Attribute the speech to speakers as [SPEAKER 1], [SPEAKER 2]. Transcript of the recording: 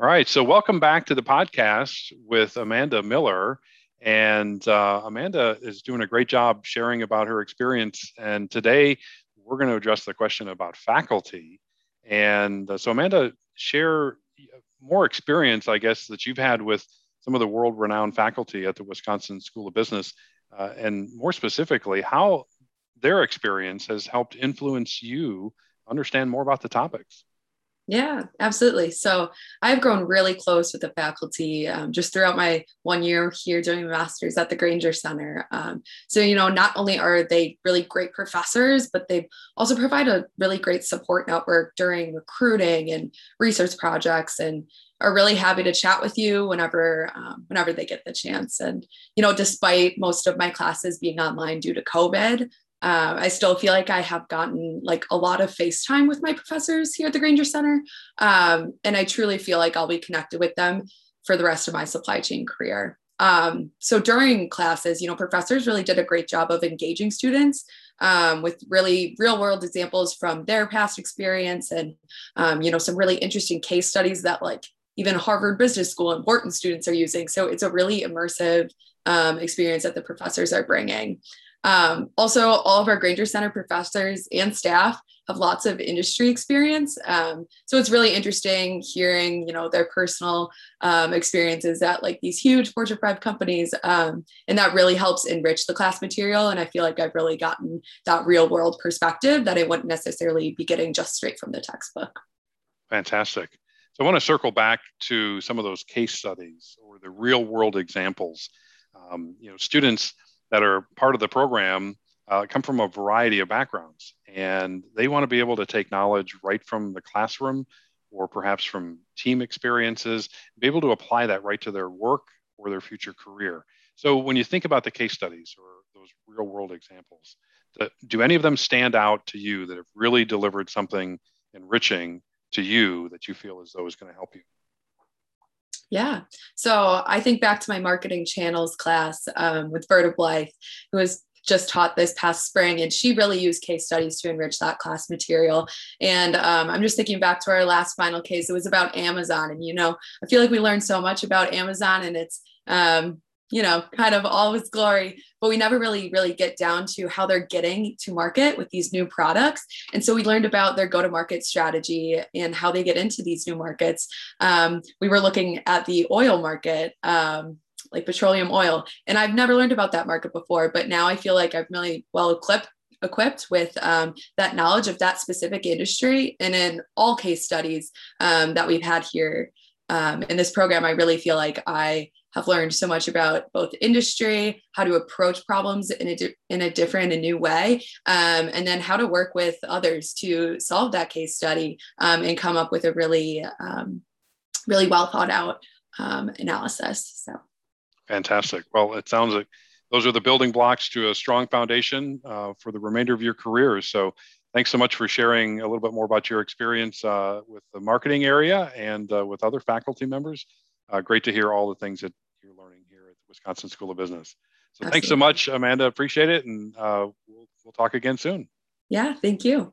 [SPEAKER 1] All right. So, welcome back to the podcast with Amanda Miller. And uh, Amanda is doing a great job sharing about her experience. And today we're going to address the question about faculty. And uh, so, Amanda, share more experience, I guess, that you've had with some of the world renowned faculty at the Wisconsin School of Business. Uh, and more specifically, how their experience has helped influence you understand more about the topics.
[SPEAKER 2] Yeah, absolutely. So I've grown really close with the faculty um, just throughout my one year here doing a master's at the Grainger Center. Um, so, you know, not only are they really great professors, but they also provide a really great support network during recruiting and research projects and are really happy to chat with you whenever um, whenever they get the chance and you know despite most of my classes being online due to covid uh, I still feel like I have gotten like a lot of FaceTime with my professors here at the Grainger Center. Um, and I truly feel like I'll be connected with them for the rest of my supply chain career. Um, so during classes, you know, professors really did a great job of engaging students um, with really real world examples from their past experience and, um, you know, some really interesting case studies that like even Harvard Business School and Wharton students are using. So it's a really immersive um, experience that the professors are bringing. Um, also, all of our Grainger Center professors and staff have lots of industry experience. Um, so it's really interesting hearing, you know, their personal um, experiences at like these huge Fortune 5 companies. Um, and that really helps enrich the class material. And I feel like I've really gotten that real world perspective that I wouldn't necessarily be getting just straight from the textbook.
[SPEAKER 1] Fantastic. So I want to circle back to some of those case studies or the real world examples. Um, you know, students that are part of the program uh, come from a variety of backgrounds and they want to be able to take knowledge right from the classroom or perhaps from team experiences be able to apply that right to their work or their future career. So when you think about the case studies or those real world examples do any of them stand out to you that have really delivered something enriching to you that you feel as though is going to help you
[SPEAKER 2] yeah. So I think back to my marketing channels class um, with Berta Blythe, who was just taught this past spring, and she really used case studies to enrich that class material. And um, I'm just thinking back to our last final case, it was about Amazon. And, you know, I feel like we learned so much about Amazon and its um, you know, kind of all its glory, but we never really, really get down to how they're getting to market with these new products. And so we learned about their go to market strategy and how they get into these new markets. Um, we were looking at the oil market. Um, like petroleum oil. And I've never learned about that market before, but now I feel like I'm really well equipped equipped with um, that knowledge of that specific industry. And in all case studies um, that we've had here um, in this program, I really feel like I have learned so much about both industry, how to approach problems in a, di- in a different and new way, um, and then how to work with others to solve that case study um, and come up with a really, um, really well thought out um, analysis. So,
[SPEAKER 1] fantastic. Well, it sounds like those are the building blocks to a strong foundation uh, for the remainder of your career. So, thanks so much for sharing a little bit more about your experience uh, with the marketing area and uh, with other faculty members uh, great to hear all the things that you're learning here at the Wisconsin School of Business. So Absolutely. thanks so much, Amanda. Appreciate it. And uh, we'll, we'll talk again soon.
[SPEAKER 2] Yeah, thank you.